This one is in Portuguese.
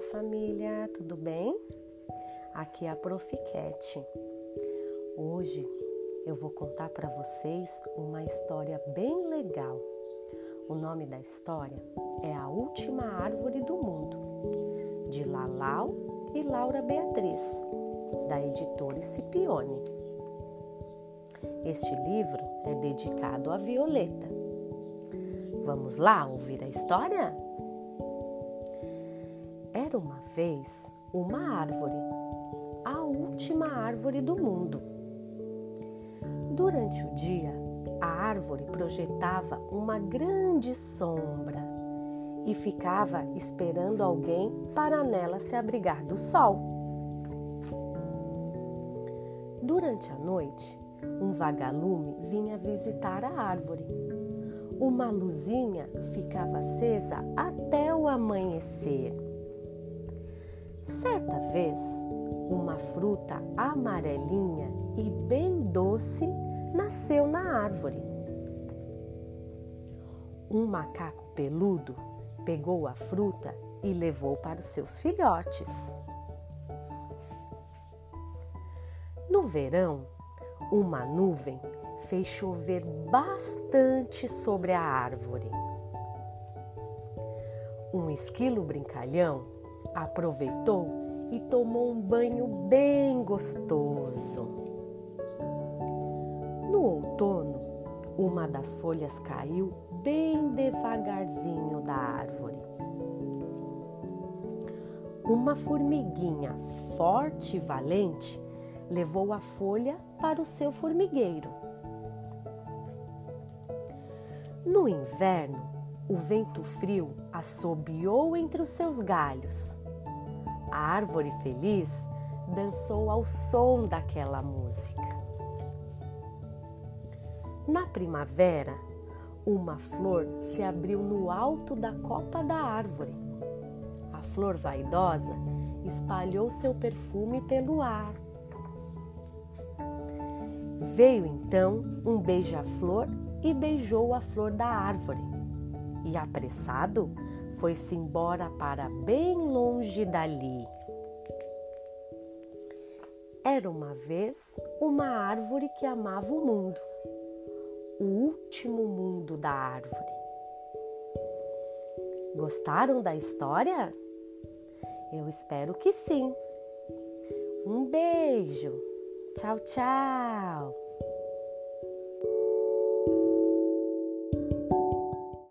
família, tudo bem? Aqui é a Prof. Cat. Hoje eu vou contar para vocês uma história bem legal. O nome da história é A Última Árvore do Mundo, de Lalau e Laura Beatriz, da editora Scipione. Este livro é dedicado a Violeta. Vamos lá ouvir a história? Era uma vez uma árvore, a última árvore do mundo. Durante o dia, a árvore projetava uma grande sombra e ficava esperando alguém para nela se abrigar do sol. Durante a noite, um vagalume vinha visitar a árvore. Uma luzinha ficava acesa até o amanhecer. Certa vez, uma fruta amarelinha e bem doce nasceu na árvore. Um macaco peludo pegou a fruta e levou para os seus filhotes. No verão, uma nuvem fez chover bastante sobre a árvore. Um esquilo brincalhão aproveitou e tomou um banho bem gostoso. No outono, uma das folhas caiu bem devagarzinho da árvore. Uma formiguinha forte e valente levou a folha para o seu formigueiro. No inverno, o vento frio assobiou entre os seus galhos a árvore feliz dançou ao som daquela música. Na primavera, uma flor se abriu no alto da copa da árvore. A flor vaidosa espalhou seu perfume pelo ar. Veio então um beija-flor e beijou a flor da árvore. E apressado, foi-se embora para bem longe dali. Era uma vez uma árvore que amava o mundo, o último mundo da árvore. Gostaram da história? Eu espero que sim. Um beijo. Tchau, tchau.